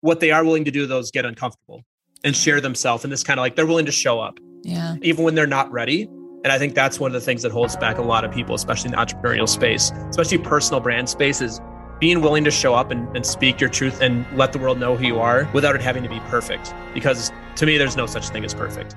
what they are willing to do though is get uncomfortable and share mm. themselves and this kind of like they're willing to show up. Yeah. Even when they're not ready. And I think that's one of the things that holds back a lot of people, especially in the entrepreneurial space, especially personal brand spaces, being willing to show up and, and speak your truth and let the world know who you are without it having to be perfect. Because to me, there's no such thing as perfect.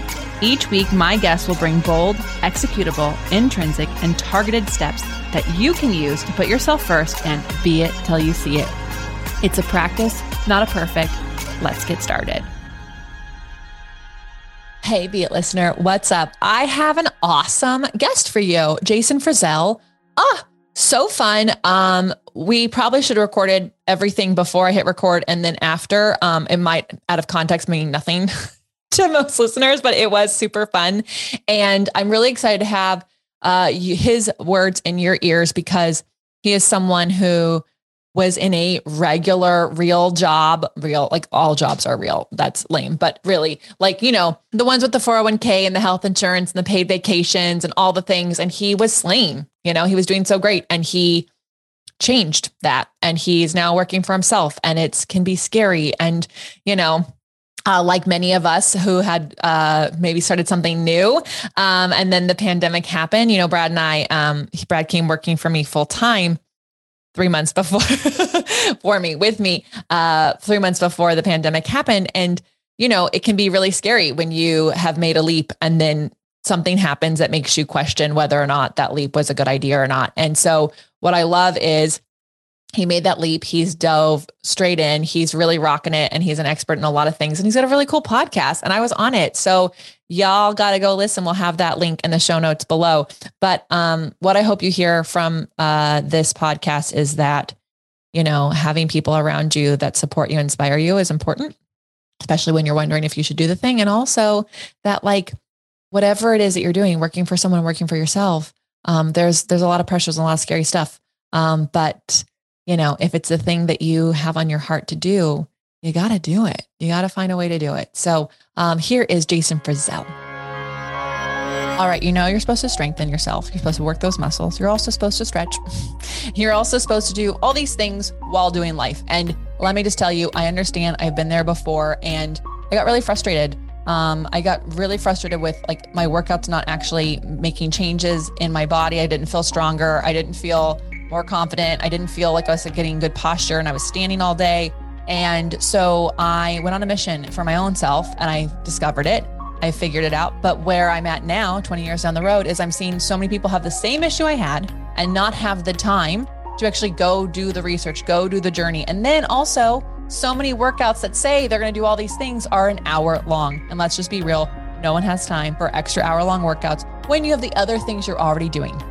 Each week, my guests will bring bold, executable, intrinsic, and targeted steps that you can use to put yourself first and be it till you see it. It's a practice, not a perfect. Let's get started. Hey, Be It listener, what's up? I have an awesome guest for you, Jason Frizzell. Ah, so fun. Um, we probably should have recorded everything before I hit record and then after. Um, it might, out of context, mean nothing to most listeners, but it was super fun. And I'm really excited to have uh, his words in your ears because he is someone who was in a regular real job real like all jobs are real. That's lame. But really like you know the ones with the 401k and the health insurance and the paid vacations and all the things. And he was slain you know he was doing so great. And he changed that. And he's now working for himself. And it can be scary. And you know uh, like many of us who had uh, maybe started something new. Um, and then the pandemic happened. You know, Brad and I, um, Brad came working for me full time three months before for me with me uh, three months before the pandemic happened and you know it can be really scary when you have made a leap and then something happens that makes you question whether or not that leap was a good idea or not and so what i love is he made that leap. He's dove straight in. He's really rocking it and he's an expert in a lot of things. And he's got a really cool podcast. And I was on it. So y'all got to go listen. We'll have that link in the show notes below. But um, what I hope you hear from uh, this podcast is that, you know, having people around you that support you, inspire you is important, especially when you're wondering if you should do the thing. And also that, like, whatever it is that you're doing, working for someone, working for yourself, um, there's there's a lot of pressures and a lot of scary stuff. Um, but you know, if it's the thing that you have on your heart to do, you got to do it. You got to find a way to do it. So um, here is Jason Frizzell. All right, you know you're supposed to strengthen yourself. You're supposed to work those muscles. You're also supposed to stretch. You're also supposed to do all these things while doing life. And let me just tell you, I understand. I've been there before, and I got really frustrated. Um, I got really frustrated with like my workouts not actually making changes in my body. I didn't feel stronger. I didn't feel more confident. I didn't feel like I was getting good posture and I was standing all day. And so I went on a mission for my own self and I discovered it. I figured it out. But where I'm at now, 20 years down the road, is I'm seeing so many people have the same issue I had and not have the time to actually go do the research, go do the journey. And then also, so many workouts that say they're going to do all these things are an hour long. And let's just be real no one has time for extra hour long workouts when you have the other things you're already doing.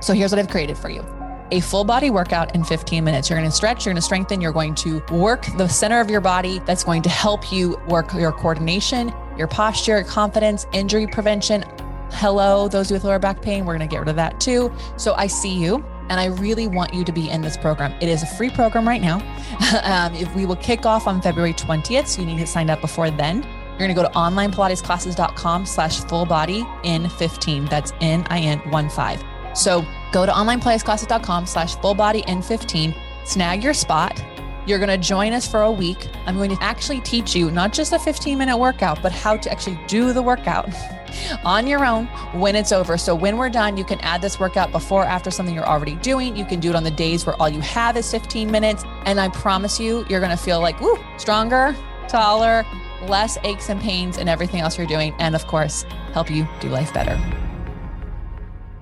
So here's what I've created for you a full body workout in 15 minutes. You're going to stretch, you're going to strengthen, you're going to work the center of your body. That's going to help you work your coordination, your posture, confidence, injury prevention. Hello, those with lower back pain, we're going to get rid of that too. So I see you. And I really want you to be in this program. It is a free program right now. um, if we will kick off on February 20th, so you need to sign up before then. You're going to go to onlinepilatesclasses.com slash full body in 15. That's N-I-N 1 5. So go to onlinepilatesclasses.com slash full body in15, snag your spot. You're going to join us for a week. I'm going to actually teach you not just a 15 minute workout, but how to actually do the workout on your own when it's over. So when we're done, you can add this workout before after something you're already doing. You can do it on the days where all you have is 15 minutes. And I promise you, you're going to feel like, woo, stronger, taller, less aches and pains and everything else you're doing. And of course, help you do life better.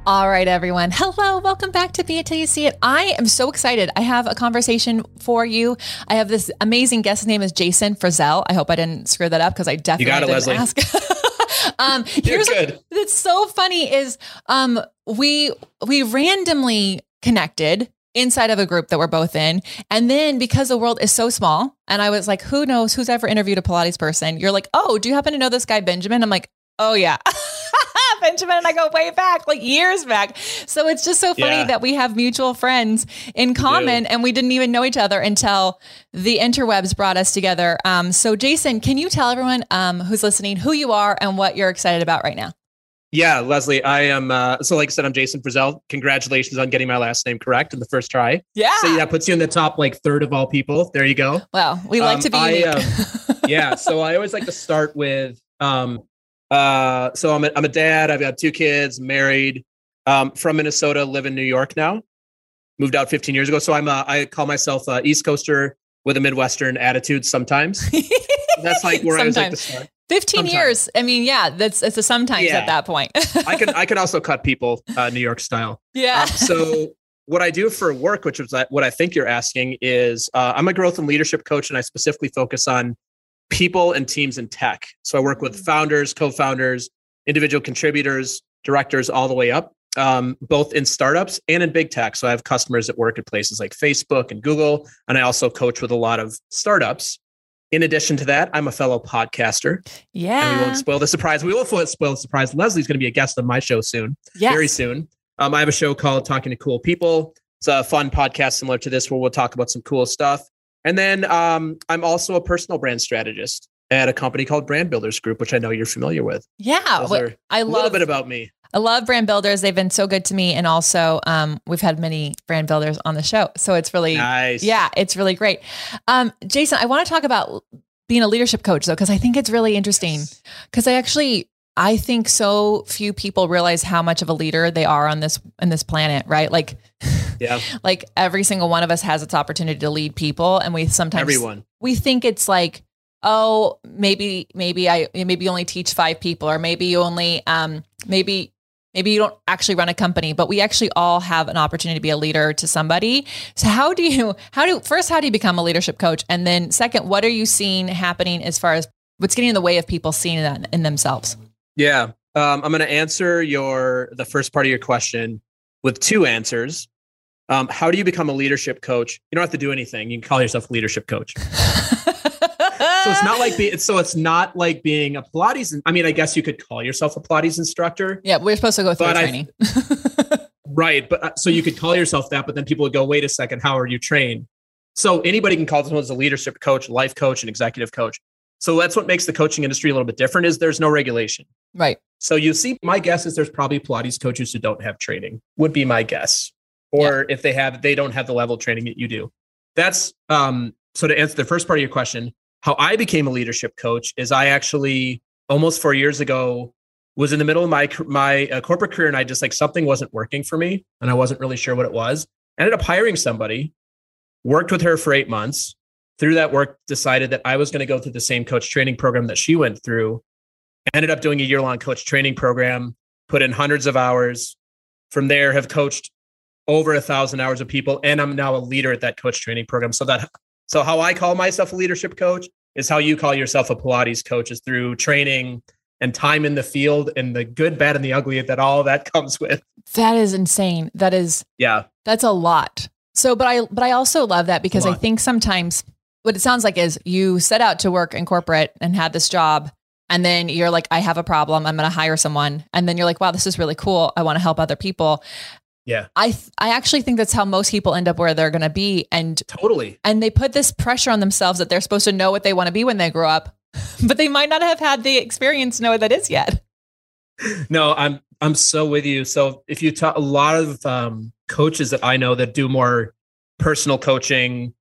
All right, everyone. Hello. Welcome back to Be It Till You See It. I am so excited. I have a conversation for you. I have this amazing guest. His name is Jason Frizzell. I hope I didn't screw that up because I definitely you got it, didn't Lesley. ask. um, You're here's good. It's so funny is um, we we randomly connected inside of a group that we're both in. And then because the world is so small, and I was like, who knows who's ever interviewed a Pilates person? You're like, oh, do you happen to know this guy, Benjamin? I'm like, oh, yeah. Benjamin and I go way back, like years back. So it's just so funny yeah. that we have mutual friends in common and we didn't even know each other until the interwebs brought us together. Um, so, Jason, can you tell everyone um, who's listening who you are and what you're excited about right now? Yeah, Lesley, I am. Uh, so, like I said, I'm Jason Frizzell. Congratulations on getting my last name correct in the first try. Yeah. So that puts you in the top like third of all people. There you go. Well, we like um, to be. I, uh, yeah. So I always like to start with. Um, uh, so I'm a, I'm a dad. I've got two kids, married, um, from Minnesota, live in New York now. Moved out 15 years ago. So I'm. A, I call myself a East Coaster with a Midwestern attitude. Sometimes. That's like where sometimes. I like to start. 15 sometimes. years. I mean, yeah, that's it's a sometimes yeah. at that point. I can I can also cut people uh, New York style. Yeah. Um, so what I do for work, which is what I think you're asking, is uh, I'm a growth and leadership coach, and I specifically focus on people and teams in tech. So I work with mm. founders, co-founders, individual contributors, directors, all the way up, um, both in startups and in big tech. So I have customers that work at places like Facebook and Google, and I also coach with a lot of startups. In addition to that, I'm a fellow podcaster. Yeah. And we won't spoil the surprise. We will spoil the surprise. Lesley's going to be a guest on my show soon. Yes. Very soon. Um, I have a show called Talking to Cool People. It's a fun podcast similar to this where we'll talk about some cool stuff. And then um, I'm also a personal brand strategist at a company called Brand Builders Group, which I know you're familiar with. Yeah. I love a little bit about me. I love brand builders. They've been so good to me. And also, um, we've had many brand builders on the show. So it's really, nice. yeah, it's really great. Um, Jason, I want to talk about being a leadership coach though, because I think it's really interesting. Because I actually, I think so few people realize how much of a leader they are on this in this planet, right? Like, yeah, like every single one of us has its opportunity to lead people, and we sometimes everyone. we think it's like oh maybe maybe i maybe you only teach five people or maybe you only um maybe maybe you don't actually run a company but we actually all have an opportunity to be a leader to somebody. So how do you how do first how do you become a leadership coach? And then second what are you seeing happening as far as what's getting in the way of people seeing that in themselves? Yeah. Um, i'm going to answer your the first part of your question with two answers um, how do you become a leadership coach you don't have to do anything you can call yourself a leadership coach so it's not like being so it's not like being a Pilates. I mean, I guess you could call yourself a Pilates instructor. Yeah, we're supposed to go through training. right, but uh, so you could call yourself that, but then people would go, "Wait a second, how are you trained?" So anybody can call themselves a leadership coach, life coach, and executive coach. So that's what makes the coaching industry a little bit different. Is there's no regulation. Right. So you see, my guess is there's probably Pilates coaches who don't have training. Would be my guess. Or yeah. if they have, they don't have the level of training that you do. That's um. So to answer the first part of your question, how I became a leadership coach is I actually almost four years ago was in the middle of my my uh, corporate career and I just like something wasn't working for me and I wasn't really sure what it was. ended up hiring somebody, worked with her for eight months. Through that work, decided that I was going to go through the same coach training program that she went through. Ended up doing a year long coach training program, put in hundreds of hours. From there, have coached over a thousand hours of people, and I'm now a leader at that coach training program. So that so how I call myself a leadership coach is how you call yourself a Pilates coach is through training and time in the field and the good, bad, and the ugly that all that comes with. That is insane. That is yeah. That's a lot. So, but I but I also love that because I think sometimes what it sounds like is you set out to work in corporate and had this job and then you're like I have a problem, I'm going to hire someone and then you're like wow, this is really cool. I want to help other people. Yeah. I th- I actually think that's how most people end up where they're going to be and Totally. And they put this pressure on themselves that they're supposed to know what they want to be when they grow up, but they might not have had the experience to know what that is yet. No, I'm I'm so with you. So if you talk a lot of um, coaches that I know that do more personal coaching,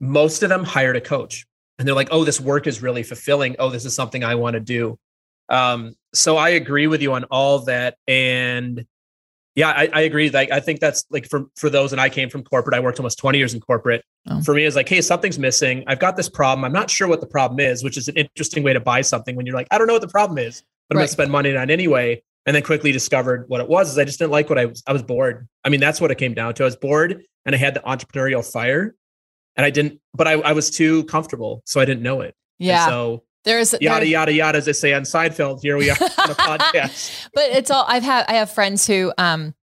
most of them hired a coach and they're like, "Oh, this work is really fulfilling. Oh, this is something I want to do." Um, so I agree with you on all that and yeah, I, I agree. Like, I think that's like for for those, and I came from corporate. I worked almost twenty years in corporate. Oh. For me, it's like, hey, something's missing. I've got this problem. I'm not sure what the problem is, which is an interesting way to buy something when you're like, I don't know what the problem is, but right. I'm going to spend money on anyway. And then quickly discovered what it was. Is I just didn't like what I was. I was bored. I mean, that's what it came down to. I was bored, and I had the entrepreneurial fire, and I didn't. But I, I was too comfortable, so I didn't know it. Yeah. And so there's yada yada yada as they say on Seinfeld. Here we are on a podcast. but it's all I've had. I have friends who um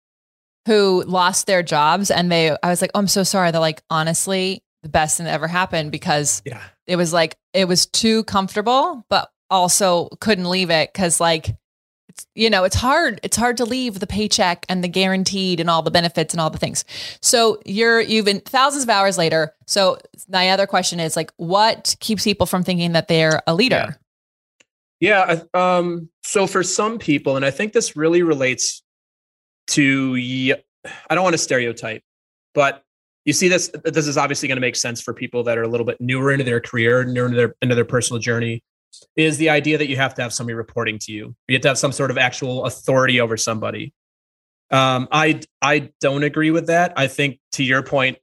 who lost their jobs and they I was like, "Oh, I'm so sorry." They're like, "Honestly, the best thing that ever happened because Yeah. it was like it was too comfortable, but also couldn't leave it cuz like you know, it's hard it's hard to leave the paycheck and the guaranteed and all the benefits and all the things. So you're you've been thousands of hours later. So my other question is like what keeps people from thinking that they're a leader? Yeah. I- Um, so for some people, and I think this really relates to, I don't want to stereotype, but you see this, this is obviously going to make sense for people that are a little bit newer into their career, newer into their, into their personal journey is the idea that you have to have somebody reporting to you. You have to have some sort of actual authority over somebody. Um, I, I don't agree with that. I think to your point,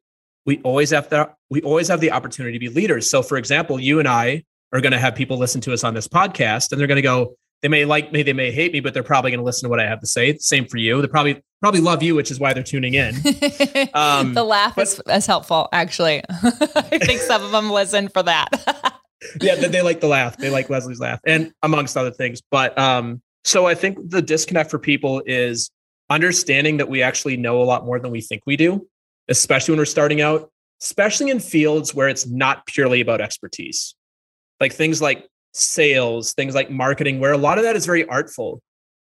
we always have to, we always have the opportunity to be leaders. So for example, you and I are going to have people listen to us on this podcast and they're going to go they may like me they may hate me but they're probably going to listen to what i have to say same for you they probably probably love you which is why they're tuning in Um, the laugh but- is, is helpful, actually. I think some of them listen for that. yeah they, they like the laugh. They like lesley's laugh and amongst other things. But um so i think the disconnect for people is understanding that we actually know a lot more than we think we do especially when we're starting out especially in fields where it's not purely about expertise. Like things like sales things like marketing where a lot of that is very artful.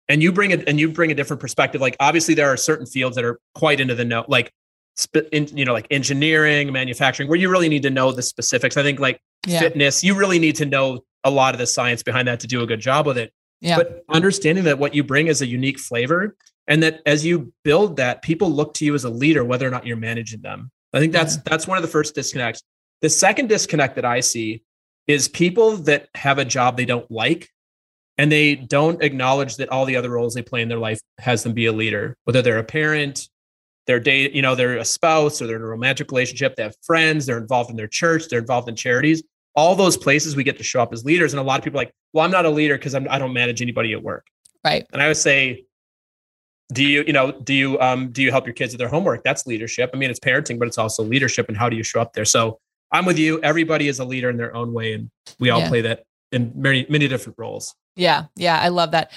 And you bring it and you bring a different perspective. Like obviously there are certain fields that are quite into the know like sp- in, you know like engineering manufacturing where you really need to know the specifics. I think like yeah. fitness you really need to know a lot of the science behind that to do a good job with it. Yeah. but understanding that what you bring is a unique flavor and that as you build that people look to you as a leader whether or not you're managing them. I think that's that's one of the first disconnects. The second disconnect that i see is people that have a job they don't like and they don't acknowledge that all the other roles they play in their life has them be a leader whether they're a parent they're date you know they're a spouse or they're in a romantic relationship they have friends they're involved in their church they're involved in charities all those places we get to show up as leaders and a lot of people are like well i'm not a leader because i don't manage anybody at work right. and i would say do you you know do you um do you help your kids with their homework that's leadership i mean it's parenting but it's also leadership and how do you show up there so i'm with you everybody is a leader in their own way and we all Yeah. play that in many many different roles Yeah. Yeah. I love that.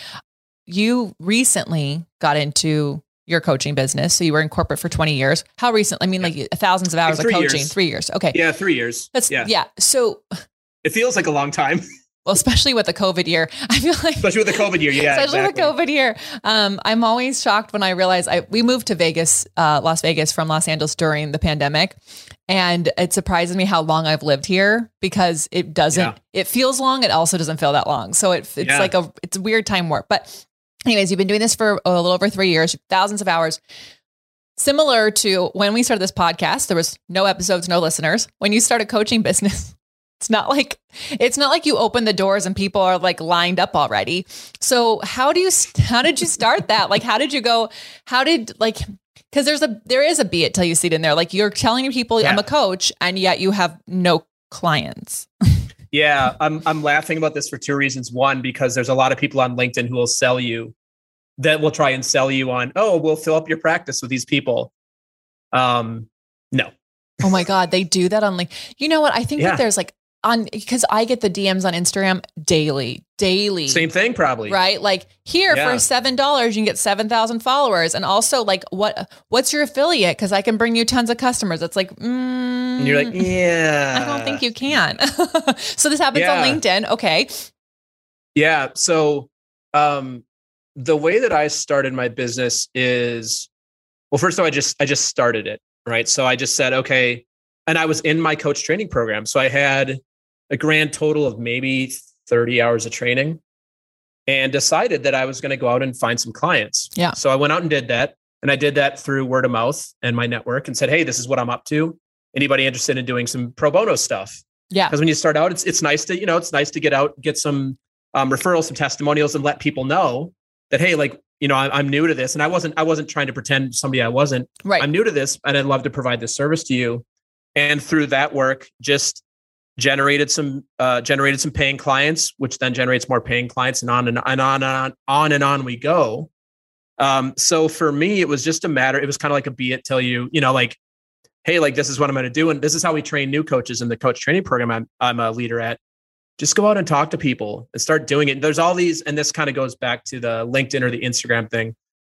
You recently got into your coaching business. So you were in corporate for 20 years. How recent? I mean, like thousands of hours of coaching, years. three years. Okay. yeah three years That's, yeah yeah. So, it feels like a long time well, especially with the COVID year, I feel like especially with the covid year yeah especially exactly. with the COVID year. Um, I'm always shocked when I realize I we moved to Vegas, uh, Las Vegas from Los Angeles during the pandemic, and it surprises me how long I've lived here because it doesn't. Yeah. It feels long. It also doesn't feel that long. So it, it's Yeah. like a it's a weird time warp. But anyways, you've been doing this for a little over three years, thousands of hours. Similar to when we started this podcast, there was no episodes, no listeners. When you start a coaching business, it's not like it's not like you open the doors and people are like lined up already. So how do you how did you start that? Like how did you go? How did like because there's a there is a be it till you see it in there. Like you're telling people I'm a coach and yet you have no clients. Yeah, I'm I'm laughing about this for two reasons. One, because there's a lot of people on LinkedIn who will sell you that will try and sell you on, oh, we'll fill up your practice with these people. Um, no. Oh my God, they do that on like you know what? I think Yeah. that there's like on because I get the DMs on Instagram daily, daily. Same thing, probably. Right? Like here Yeah. for seven dollars, you can get seven thousand followers. And also like what what's your affiliate? Because I can bring you tons of customers. It's like, mm, And you're like, yeah. I don't think you can. so this happens on LinkedIn. Okay. Yeah. So um the way that I started my business is well, first of all, I just I just started it. Right. So I just said, okay. And I was in my coach training program. So I had a grand total of maybe 30 hours of training and decided that I was going to go out and find some clients. Yeah. So I went out and did that. And I did that through word of mouth and my network and said, hey, this is what I'm up to. Anybody interested in doing some pro bono stuff? Yeah. because when you start out it's it's nice to you know it's nice to get out get some um, referrals some testimonials and let people know that hey like you know I, i'm new to this and i wasn't i wasn't trying to pretend somebody i wasn't Right. i'm new to this and i'd love to provide this service to you and through that work just generated some uh, generated some paying clients which then generates more paying clients and on and, and on and on on and on we go um, so for me it was just a matter it was kind of like a be it till you you know like hey, like this is what I'm going to do. And this is how we train new coaches in the coach training program I'm, I'm a leader at. Just go out and talk to people and start doing it. There's all these, and this kind of goes back to the LinkedIn or the Instagram thing.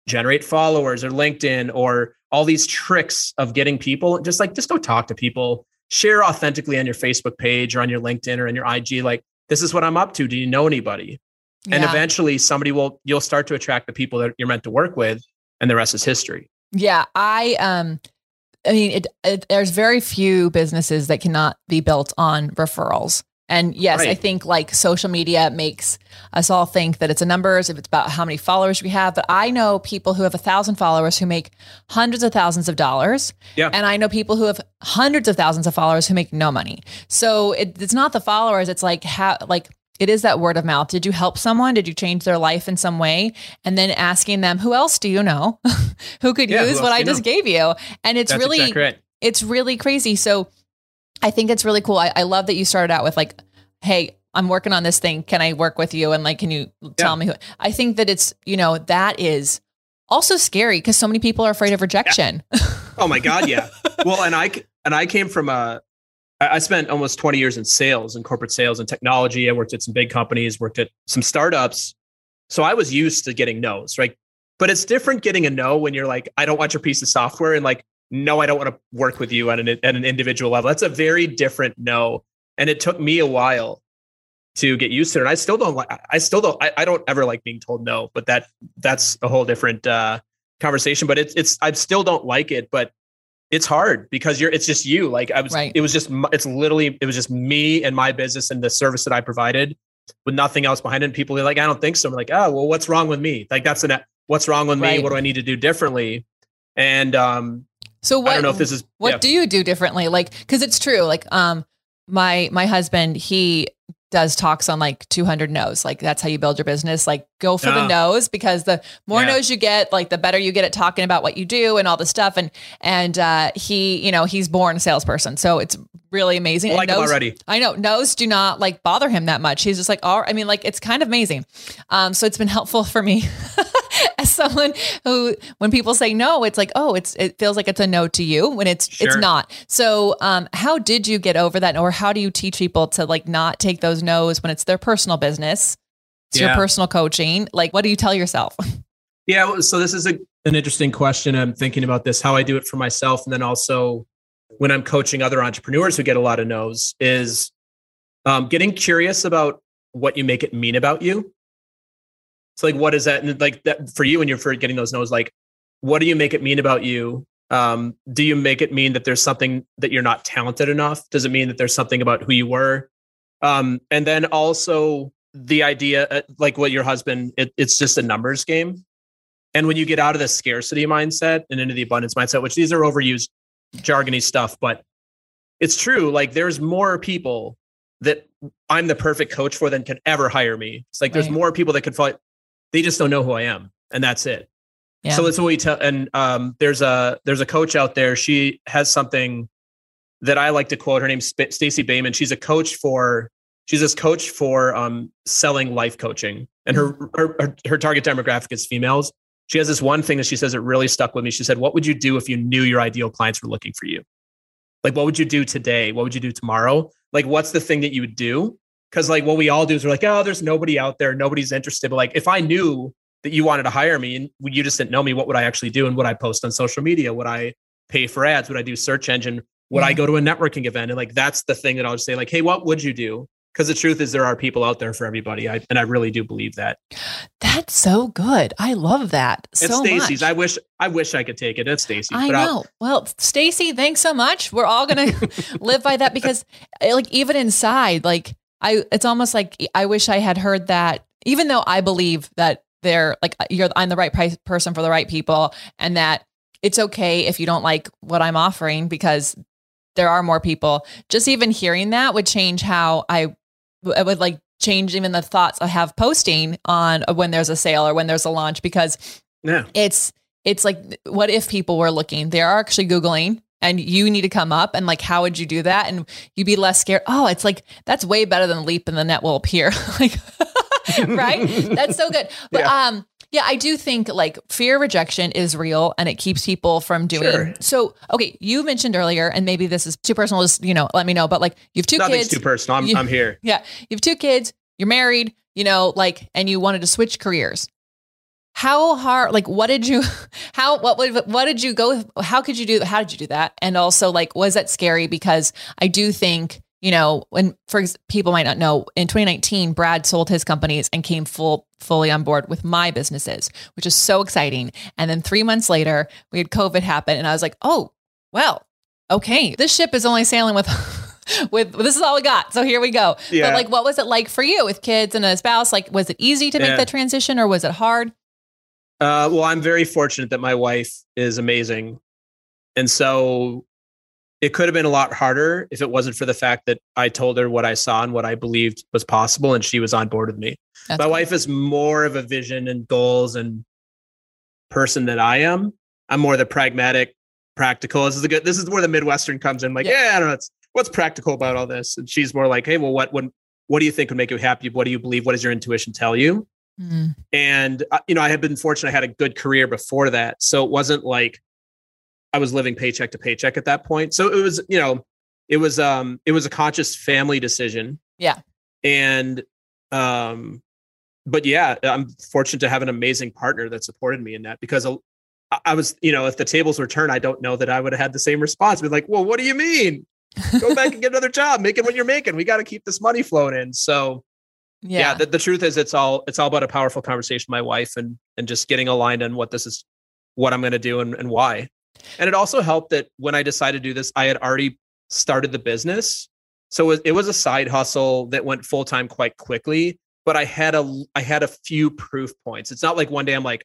generate followers or LinkedIn or all these tricks of getting people. Just like, just go talk to people, share authentically on your Facebook page or on your LinkedIn or in your IG. Like, this is what I'm up to. Do you know anybody? Yeah. And eventually somebody will, you'll start to attract the people that you're meant to work with and the rest is history. Yeah. I, um, I mean, it, it, there's very few businesses that cannot be built on referrals. And yes, right. I think like social media makes us all think that it's a numbers, if it's about how many followers we have. But I know people who have a thousand followers who make hundreds of thousands of dollars. Yeah. And I know people who have hundreds of thousands of followers who make no money. So it, it's not the followers. It's like how, like, it is that word of mouth. Did you help someone? Did you change their life in some way? And then asking them, who else do you know who could yeah, use who what I just know? gave you? And it's That's really, exactly right. it's really crazy. So I think it's really cool. I, I, love that you started out with like, Hey, I'm working on this thing. Can I work with you? And like, can you tell yeah. me who, I think that it's, you know, that is also scary because so many people are afraid of rejection. Yeah. Oh my God. Yeah. well, and I, and I came from a, I spent almost 20 years in sales and corporate sales and technology. I worked at some big companies, worked at some startups. So I was used to getting no's, right? But it's different getting a no when you're like, I don't want your piece of software, and like, no, I don't want to work with you at an at an individual level. That's a very different no. And it took me a while to get used to it. And I still don't like I still don't I, I don't ever like being told no, but that that's a whole different uh conversation. But it's it's I still don't like it, but it's hard because you're it's just you like i was right. it was just it's literally it was just me and my business and the service that i provided with nothing else behind it and people are like i don't think so i'm like oh well what's wrong with me like that's an what's wrong with right. me what do i need to do differently and um so what i don't know if this is what yeah. do you do differently like because it's true like um my my husband he does talks on like 200 no's. Like that's how you build your business. Like go for the no's because the more yeah. no's you get, like the better you get at talking about what you do and all the stuff. And and uh, he, you know, he's born a salesperson, so it's really amazing. I like no's, already. I know no's do not like bother him that much. He's just like, oh, I mean, like it's kind of amazing. Um, so it's been helpful for me someone who, when people say no, it's like, oh, it's it feels like it's a no to you when it's sure. it's not. So, um, how did you get over that, or how do you teach people to like not take those no's when it's their personal business, it's yeah. your personal coaching? Like, what do you tell yourself? Yeah, so this is a, an interesting question. I'm thinking about this, how I do it for myself, and then also when I'm coaching other entrepreneurs who get a lot of no's is um, getting curious about what you make it mean about you. So like, what is that? And like that for you, when you're for getting those no's, like, what do you make it mean about you? Um, do you make it mean that there's something that you're not talented enough? Does it mean that there's something about who you were? Um, and then also the idea, uh, like what your husband, it, it's just a numbers game. And when you get out of the scarcity mindset and into the abundance mindset, which these are overused jargony stuff, but it's true. Like there's more people that I'm the perfect coach for than could ever hire me. It's like right. there's more people that could fight. They just don't know who I am, and that's it. Yeah. So that's what we tell. And um, there's a there's a coach out there. She has something that I like to quote. Her name's Stacey Boehman. She's a coach for she's this coach for um, selling life coaching, and her, mm-hmm. her her her target demographic is females. She has this one thing that she says it really stuck with me. She said, "What would you do if you knew your ideal clients were looking for you? Like, what would you do today? What would you do tomorrow? Like, what's the thing that you would do? Because like what we all do is we're like, oh, there's nobody out there, nobody's interested. But like, if I knew that you wanted to hire me and you just didn't know me, what would I actually do? And would I post on social media? Would I pay for ads? Would I do search engine? Would I go to a networking event? And like, that's the thing that I'll just say, like, hey, what would you do? because the truth is there are people out there for everybody I, and i really do believe that that's so good i love that it's so stacey's i wish i wish i could take it it's stacey i know I'll, well Stacy, thanks so much we're all gonna live by that because eh, like even inside like i it's almost like i wish i had heard that even though i believe that they're like you're i'm the right price person for the right people and that it's okay if you don't like what i'm offering because there are more people just even hearing that would change how i it would like change even the thoughts I have posting on uh, when there's a sale or when there's a launch because yeah. it's it's like what if people were looking they are actually googling and you need to come up and like how would you do that and you'd be less scared oh it's like that's way better than leap and the net will appear like right that's so good but yeah. um yeah, I do think like fear rejection is real and it keeps people from doing. Sure. So, okay, you mentioned earlier, and maybe this is too personal. Just you know, let me know. But like, you have two Nothing's kids. too personal. I'm you, I'm here. Yeah, you have two kids. You're married. You know, like, and you wanted to switch careers. How hard like what did you how what would what did you go how could you do how did you do that and also like was that scary because i do think you know when for people might not know in 2019 brad sold his companies and came full fully on board with my businesses which is so exciting and then three months later we had covid happen and i was like oh well okay this ship is only sailing with with this is all we got. So here we go. Yeah. But like, what was it like for you with kids and a spouse? Like, was it easy to make yeah. that transition or was it hard? Uh, well, I'm very fortunate that my wife is amazing. And so it could have been a lot harder if it wasn't for the fact that I told her what I saw and what I believed was possible, and she was on board with me. That's my cool. wife is more of a vision and goals and person than I am. I'm more the pragmatic, practical. This is a good. This is where the Midwestern comes in. Like, yeah, yeah I don't know. It's, what's practical about all this? And she's more like, hey, well, what what what do you think would make you happy? What do you believe? What does your intuition tell you? Mm. And uh, you know, I had been fortunate. I had a good career before that, so it wasn't like I was living paycheck to paycheck at that point. So it was, you know, it was um it was a conscious family decision. Yeah. And um but yeah, I'm fortunate to have an amazing partner that supported me in that because I was, you know, if the tables were turned, I don't know that I would have had the same response. Be like, well, what do you mean? Go back and get another job, making what you're making. We got to keep this money flowing in. So yeah, yeah the, the truth is it's all it's all about a powerful conversation with my wife and and just getting aligned on what this is what i'm going to do and, and why. And it also helped that when i decided to do this i had already started the business. So it was, it was a side hustle that went full time quite quickly but i had a i had a few proof points. It's not like one day i'm like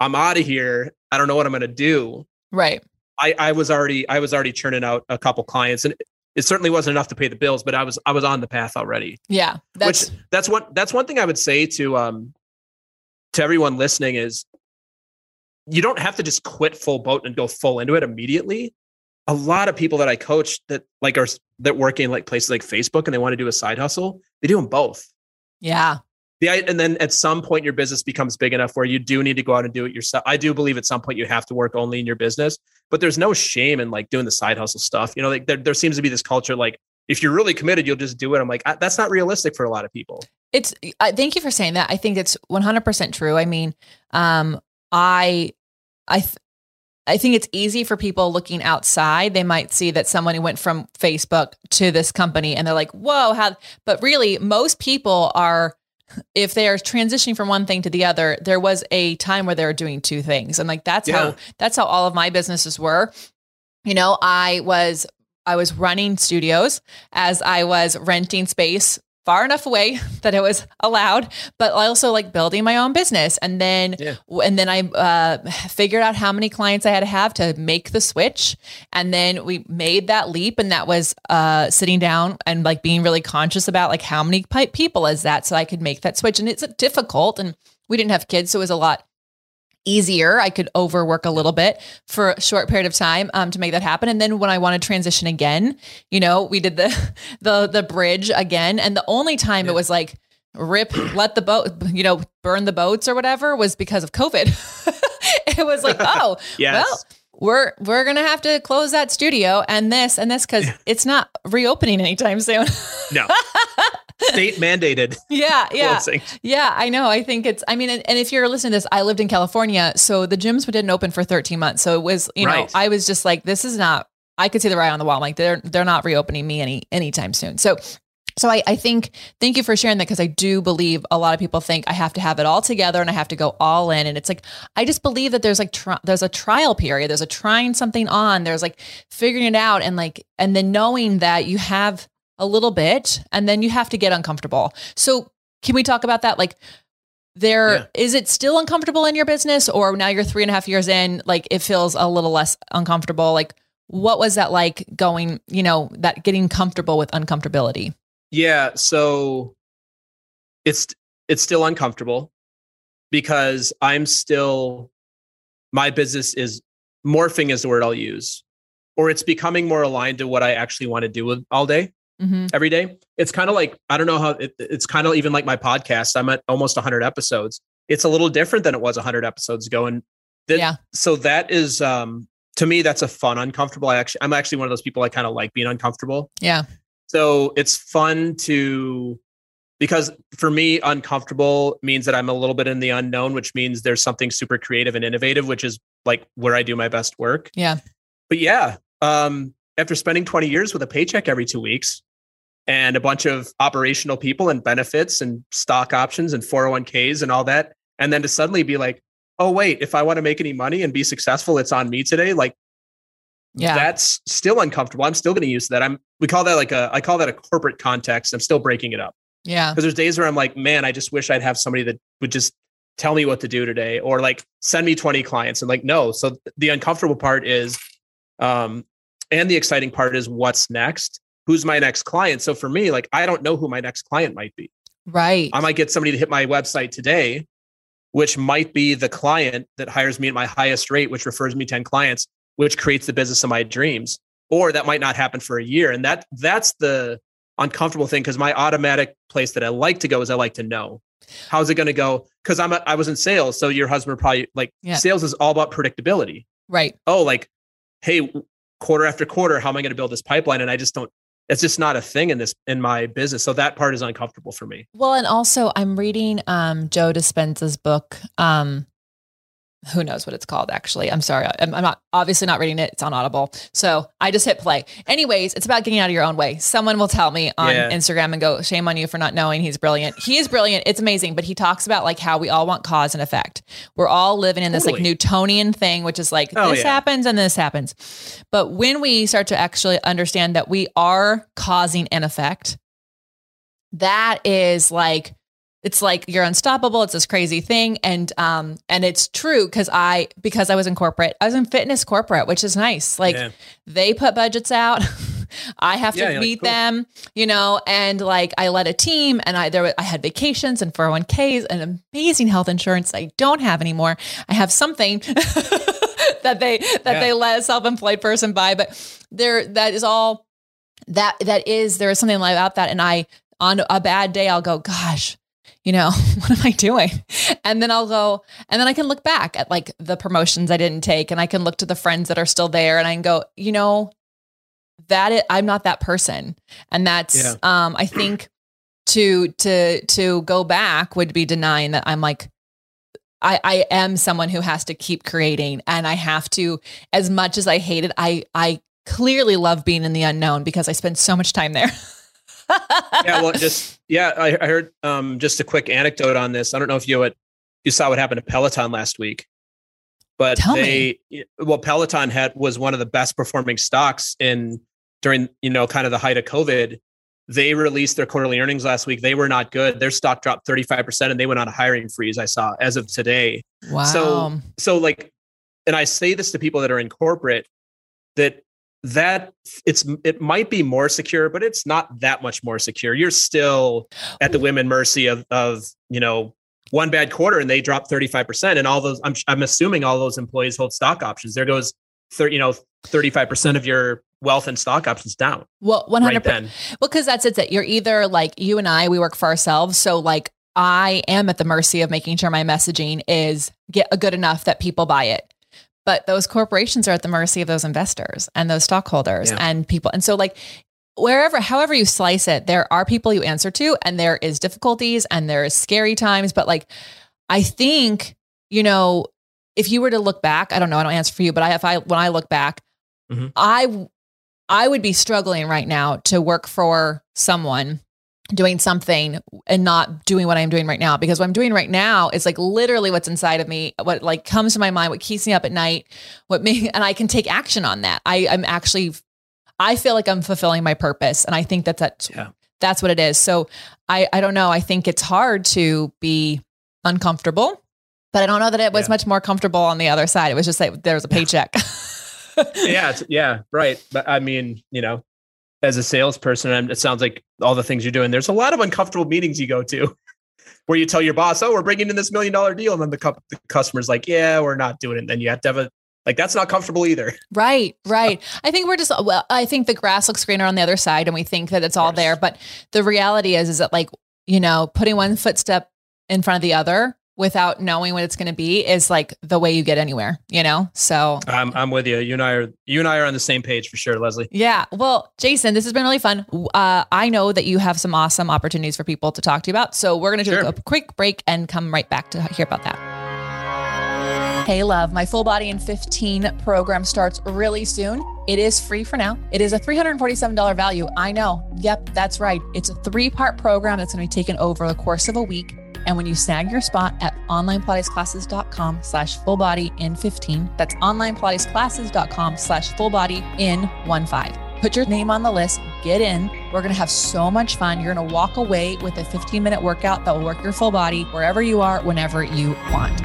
i'm out of here. I don't know what i'm going to do. Right. I, I was already I was already churning out a couple clients and it certainly wasn't enough to pay the bills, but I was I was on the path already. Yeah, that's Which, that's one that's one thing I would say to um to everyone listening is you don't have to just quit full boat and go full into it immediately. A lot of people that I coach that like are that work in like places like Facebook and they want to do a side hustle, they do them both. Yeah. The, and then at some point your business becomes big enough where you do need to go out and do it yourself. I do believe at some point you have to work only in your business, but there's no shame in like doing the side hustle stuff. You know, like there, there seems to be this culture like if you're really committed, you'll just do it. I'm like, that's not realistic for a lot of people. It's, I thank you for saying that. I think it's 100% true. I mean, um, I, I, th- I think it's easy for people looking outside. They might see that someone who went from Facebook to this company and they're like, whoa, how, but really most people are if they are transitioning from one thing to the other, there was a time where they were doing two things. And like that's yeah. how that's how all of my businesses were. You know, I was I was running studios as I was renting space far enough away that it was allowed, but also like building my own business. And then, yeah. and then I uh, figured out how many clients I had to have to make the switch. And then we made that leap. And that was uh, sitting down and like being really conscious about like how many people is that so I could make that switch. And it's difficult. And we didn't have kids. So it was a lot easier. I could overwork a little bit for a short period of time um, to make that happen. And then when I want to transition again, you know, we did the the the bridge again. And the only time yeah. it was like rip, let the boat, you know, burn the boats or whatever was because of COVID. it was like, oh, yes. well, we're we're gonna have to close that studio and this and this because it's not reopening anytime soon. no, state mandated. Yeah, yeah, yeah. I know. I think it's. I mean, and, and, if you're listening to this, I lived in California, so the gyms didn't open for 13 months. So it was, you right. know, I was just like, this is not. I could see the writing on the wall. Like, they're they're not reopening me any anytime soon. So so I, I, think thank you for sharing that because I do believe a lot of people think I have to have it all together and I have to go all in. And it's like I just believe that there's like tri- there's a trial period. There's a trying something on. There's like figuring it out and like and then knowing that you have a little bit and then you have to get uncomfortable. So can we talk about that? Like there yeah. is it still uncomfortable in your business or now you're three and a half years in, like it feels a little less uncomfortable? Like what was that like going, you know, that getting comfortable with uncomfortability? Yeah, so it's it's still uncomfortable because I'm still my business is morphing is the word I'll use, or it's becoming more aligned to what I actually want to do with all day, mm-hmm. every day. It's kind of like I don't know how it, it's kind of even like my podcast. I'm at almost 100 episodes. It's a little different than it was 100 episodes ago, and that, yeah. So that is um to me that's a fun uncomfortable. I actually I'm actually one of those people I kind of like being uncomfortable. Yeah. So it's fun to because for me, uncomfortable means that I'm a little bit in the unknown, which means there's something super creative and innovative, which is like where I do my best work. Yeah. But yeah, um, after spending 20 years with a paycheck every two weeks and a bunch of operational people and benefits and stock options and 401ks and all that, and then to suddenly be like, oh, wait, if I want to make any money and be successful, it's on me today. Like, yeah. that's still uncomfortable. I'm still going to use that. I'm, we call that like a, I call that a corporate context. I'm still breaking it up. Yeah. Because there's days where I'm like, man, I just wish I'd have somebody that would just tell me what to do today or like send me 20 clients and like, no. So the uncomfortable part is, um, and the exciting part is what's next. Who's my next client? So for me, like, I don't know who my next client might be. Right. I might get somebody to hit my website today, which might be the client that hires me at my highest rate, which refers me 10 clients, which creates the business of my dreams. Or that might not happen for a year. And that that's the uncomfortable thing because my automatic place that I like to go is I like to know. How's it going to go? Because I'm a, I was in sales, so your husband probably like Yeah. sales is all about predictability. right. Oh, like, hey, quarter after quarter, how am I going to build this pipeline? And I just don't. It's just not a thing in this in my business. So that part is uncomfortable for me. Well, and also I'm reading um Joe Dispenza's book. Um who knows what it's called actually. I'm sorry. I'm, I'm not obviously not reading it. It's on Audible. So I just hit play. Anyways, it's about getting out of your own way. Someone will tell me on Yeah. Instagram and go, shame on you for not knowing he's brilliant. He is brilliant. It's amazing. But he talks about like how we all want cause and effect. We're all living in this like Newtonian thing, which is like Oh, this yeah. happens and this happens. But when we start to actually understand that we are causing an effect, that is like it's like you're unstoppable it's this crazy thing and um and it's true because i because i was in corporate i was in fitness corporate which is nice like Yeah. they put budgets out i have to Yeah, like, meet cool. them you know and like i led a team and i there i had vacations and 401ks and amazing health insurance i don't have anymore i have something that they that Yeah. they let a self-employed person buy but there that is all that that is there is something about that and i on a bad day i'll go gosh you know what am i doing and then i'll go and then i can look back at like the promotions i didn't take and i can look to the friends that are still there and i can go you know that it, i'm not that person and that's Yeah. um i think to to to go back would be denying that i'm like I, I am someone who has to keep creating and I have to, as much as I hate it, I, I clearly love being in the unknown because I spend so much time there. yeah, well, just yeah, I, I heard um, just a quick anecdote on this. I don't know if you what you saw what happened to Peloton last week, but Tell they well, Peloton had was one of the best performing stocks in during you know kind of the height of COVID. They released their quarterly earnings last week. They were not good. Their stock dropped thirty five percent, and they went on a hiring freeze. I saw as of today. wow. So so like, and I say this to people that are in corporate that that it's it might be more secure, but it's not that much more secure. You're still at the women mercy of of you know one bad quarter and they drop 35% and all those I'm I'm assuming all those employees hold stock options. There goes 30 you know 35% of your wealth and stock options down well, 100. right. Well, because that's it. That you're either like you and I, we work for ourselves. So like I am at the mercy of making sure my messaging is get a good enough that people buy it. But those corporations are at the mercy of those investors and those stockholders Yeah. and people. And so like wherever, however you slice it, there are people you answer to and there is difficulties and there is scary times. But like, I think, you know, if you were to look back, I don't know, I don't answer for you, but I, if I, when I look back, Mhm. I, I would be struggling right now to work for someone doing something and not doing what I'm doing right now because what I'm doing right now is like literally what's inside of me, what like comes to my mind, what keeps me up at night, what me and I can take action on that. I I'm actually I feel like I'm fulfilling my purpose and I think that that's Yeah. that's what it is. So I I don't know, I think it's hard to be uncomfortable, but I don't know that it was Yeah. much more comfortable on the other side. It was just like there was a paycheck. yeah, yeah, right. But I mean, you know, as a salesperson, and it sounds like all the things you're doing. There's a lot of uncomfortable meetings you go to, where you tell your boss, "Oh, we're bringing in this million dollar deal," and then the, cu- the customer's like, "Yeah, we're not doing it." And then you have to have a like that's not comfortable either. Right, right. I think we're just well, I think the grass looks greener on the other side and we think that it's all there, but the reality is is that like, you know, putting one footstep in front of the other without knowing what it's going to be is like the way you get anywhere, you know? So I'm, I'm with you. You and I are, you and I are on the same page for sure, Lesley. Yeah. Well, Jason, this has been really fun. Uh, I know that you have some awesome opportunities for people to talk to you about. So we're going to take sure. a quick break and come right back to hear about that. Hey, love, my full body in 15 program starts really soon. It is free for now. It is a $347 value. I know. Yep, that's right. It's a three part program that's going to be taken over the course of a week. And when you snag your spot at onlinepilatesclasses.com slash full body in 15, that's onlinepilatesclasses.com slash full body in one five. Put your name on the list, get in. We're going to have so much fun. You're going to walk away with a 15 minute workout that will work your full body wherever you are, whenever you want.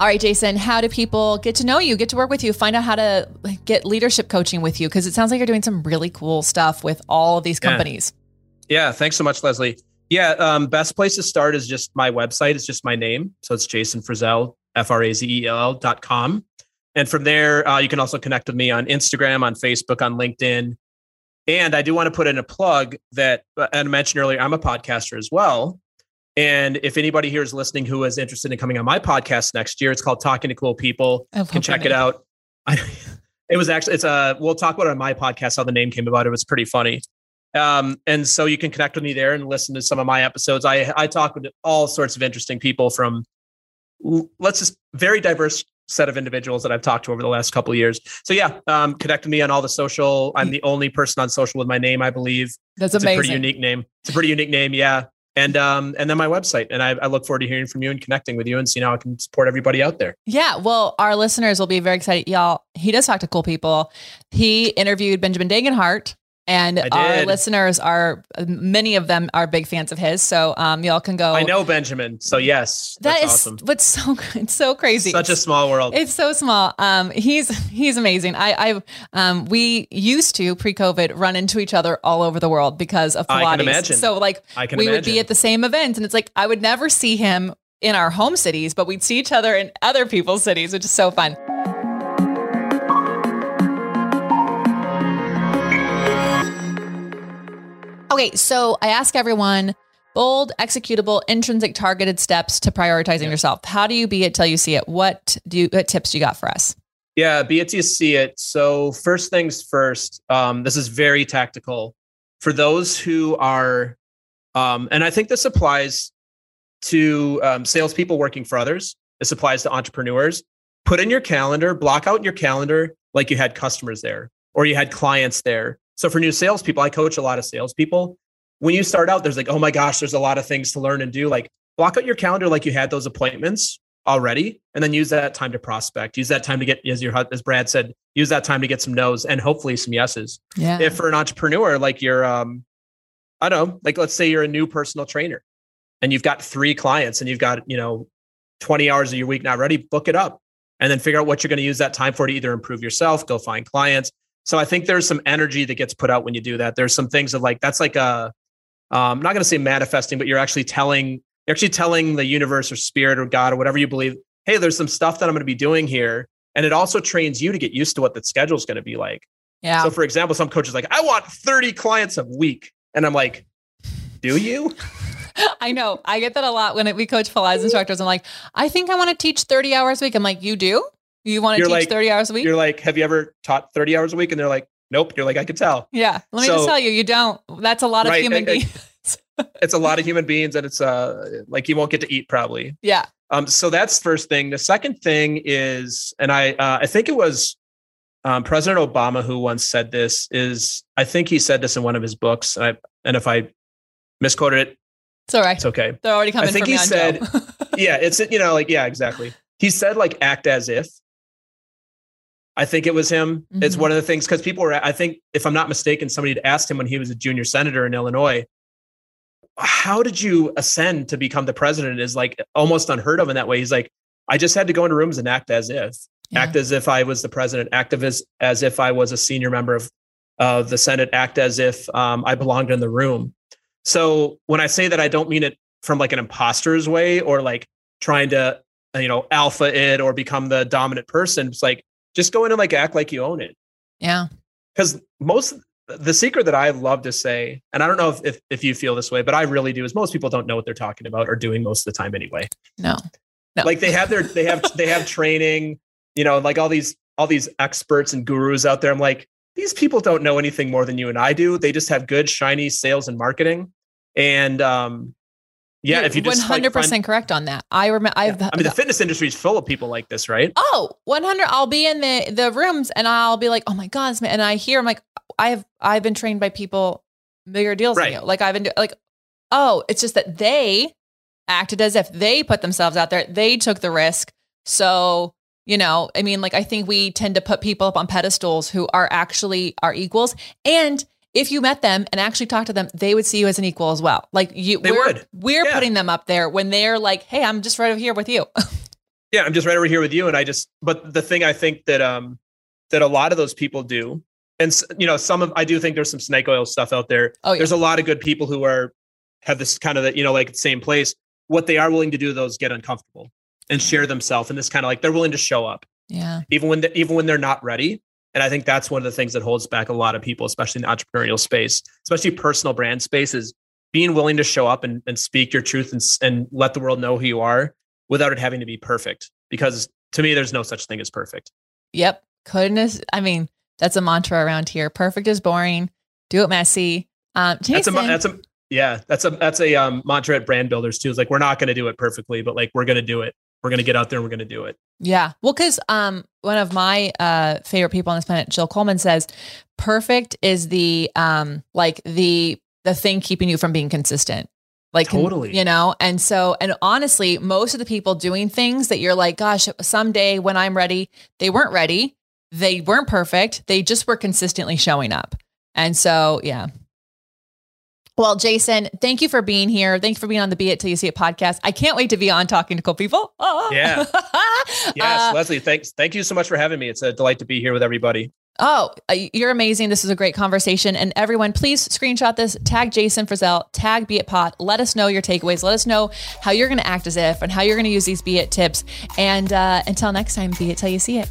All right, Jason, how do people get to know you, get to work with you, find out how to get leadership coaching with you? Because it sounds like you're doing some really cool stuff with all of these companies. Yeah, yeah thanks so much, Lesley. Yeah, um, best place to start is just my website. It's just my name. So it's Jason Frazell, F R A Z E L L dot com. And from there, uh, you can also connect with me on Instagram, on Facebook, on LinkedIn. And I do want to put in a plug that, uh, and I mentioned earlier, I'm a podcaster as well. And if anybody here is listening who is interested in coming on my podcast next year, it's called Talking to Cool People. You can check it out. I, it was actually, it's a, we'll talk about it on my podcast, how the name came about. It was pretty funny. Um, and so you can connect with me there and listen to some of my episodes. I, I talk with all sorts of interesting people from, let's just very diverse set of individuals that I've talked to over the last couple of years. So yeah, um, connect with me on all the social. I'm the only person on social with my name, I believe. That's it's amazing. a pretty unique name. It's a pretty unique name. Yeah. And um, and then my website. And I, I look forward to hearing from you and connecting with you and seeing how I can support everybody out there. Yeah. Well, our listeners will be very excited. Y'all, he does talk to cool people. He interviewed Benjamin Degenhardt and our listeners are many of them are big fans of his. So um, y'all can go. I know Benjamin, so yes, that is awesome. What's so it's so crazy. Such a small world. It's so small. Um, he's he's amazing. I I um, we used to pre-COVID run into each other all over the world because of Pilates. I can imagine. So like I can we imagine. would be at the same events, and it's like I would never see him in our home cities, but we'd see each other in other people's cities, which is so fun. Okay, so I ask everyone bold, executable, intrinsic, targeted steps to prioritizing yeah. yourself. How do you be it till you see it? What do you, what tips do you got for us? Yeah, be it till you see it. So first things first. Um, this is very tactical for those who are, um, and I think this applies to um, salespeople working for others. This applies to entrepreneurs. Put in your calendar, block out in your calendar like you had customers there or you had clients there so for new salespeople, I coach a lot of salespeople. When you start out, there's like, oh my gosh, there's a lot of things to learn and do. Like block out your calendar like you had those appointments already, and then use that time to prospect. Use that time to get, as your as Brad said, use that time to get some no's and hopefully some yeses. Yeah. If for an entrepreneur, like you're, um, I don't know, like let's say you're a new personal trainer, and you've got three clients, and you've got you know 20 hours of your week not ready, book it up, and then figure out what you're going to use that time for to either improve yourself, go find clients, so I think there's some energy that gets put out when you do that. There's some things of like that's like a um, I'm not going to say manifesting, but you're actually telling you're actually telling the universe or spirit or God or whatever you believe, hey, there's some stuff that I'm going to be doing here, and it also trains you to get used to what the schedule is going to be like. Yeah. So for example, some coaches like I want 30 clients a week, and I'm like, do you? I know. I get that a lot when we coach Pilates instructors. I'm like, I think I want to teach 30 hours a week. I'm like, you do? You want to teach like, 30 hours a week? You're like, have you ever taught 30 hours a week? And they're like, nope. You're like, I could tell. Yeah. Let me so, just tell you, you don't. That's a lot of right, human beings. it's a lot of human beings and it's uh like you won't get to eat probably. Yeah. Um, so that's first thing. The second thing is, and I uh, I think it was um, President Obama who once said this is I think he said this in one of his books. And, I, and if I misquoted it, it's all right. It's okay. They're already coming. I think he said, yeah, it's you know like yeah, exactly. He said like act as if, I think it was him. Mm-hmm. It's one of the things because people were, I think, if I'm not mistaken, somebody had asked him when he was a junior senator in Illinois, how did you ascend to become the president? Is like almost unheard of in that way. He's like, I just had to go into rooms and act as if, yeah. act as if I was the president, act as, as if I was a senior member of uh, the Senate, act as if um, I belonged in the room. So when I say that, I don't mean it from like an imposter's way or like trying to, you know, alpha it or become the dominant person. It's like, just go in and like act like you own it. Yeah. Because most the secret that I love to say, and I don't know if, if, if you feel this way, but I really do, is most people don't know what they're talking about or doing most of the time anyway. No. No. Like they have their they have they have training, you know, like all these all these experts and gurus out there. I'm like, these people don't know anything more than you and I do. They just have good, shiny sales and marketing. And um, yeah, You're if you just 100% like, find- correct on that. I remember I've I mean, the fitness industry is full of people like this, right? Oh, 100 I'll be in the the rooms and I'll be like, "Oh my god, and I hear I'm like, "I have I've been trained by people bigger deals Right. than you." Like I've been do- like, "Oh, it's just that they acted as if they put themselves out there. They took the risk." So, you know, I mean, like I think we tend to put people up on pedestals who are actually our equals and if you met them and actually talked to them, they would see you as an equal as well. Like you, They we're, would. we're Yeah. putting them up there when they're like, "Hey, I'm just right over here with you." yeah i'm just right over here with you and i just but the thing i think that um that a lot of those people do and you know some of i do think there's some snake oil stuff out there Oh, yeah. there's a lot of good people who are have this kind of that you know like same place what they are willing to do though is get uncomfortable and share themselves and this kind of like they're willing to show up yeah. even when they, even when they're not ready and i think that's one of the things that holds back a lot of people especially in the entrepreneurial space especially personal brand space is being willing to show up and, and speak your truth and, and let the world know who you are without it having to be perfect because to me there's no such thing as perfect Yep. Goodness. I mean, that's a mantra around here. Perfect is boring. Do it messy. Um, that's a that's a yeah that's a that's a um, mantra at brand builders too is like we're not going to do it perfectly but like we're going to do it we're going to get out there and we're going to do it yeah. Well, because um, one of my uh, favorite people on this planet, Jill Coleman, says, "Perfect is the um, like the the thing keeping you from being consistent." Like Totally. you know, and so and honestly, most of the people doing things that you're like, gosh, someday when I'm ready, they weren't ready. They weren't perfect. They just were consistently showing up. And so, yeah. Well, Jason, thank you for being here. Thank you for being on the Be It Till You See It podcast. I can't wait to be on talking to cool people. Ah. Yeah. yes Uh, lesley thanks thank you so much for having me it's a delight to be here with everybody Oh, uh, you're amazing. This is a great conversation. And everyone, please screenshot this, tag Jason Frazell, tag Be It Pod. Let us know your takeaways. Let us know how you're going to act as if and how you're going to use these Be It tips. And uh, until next time, Be It Till You See It.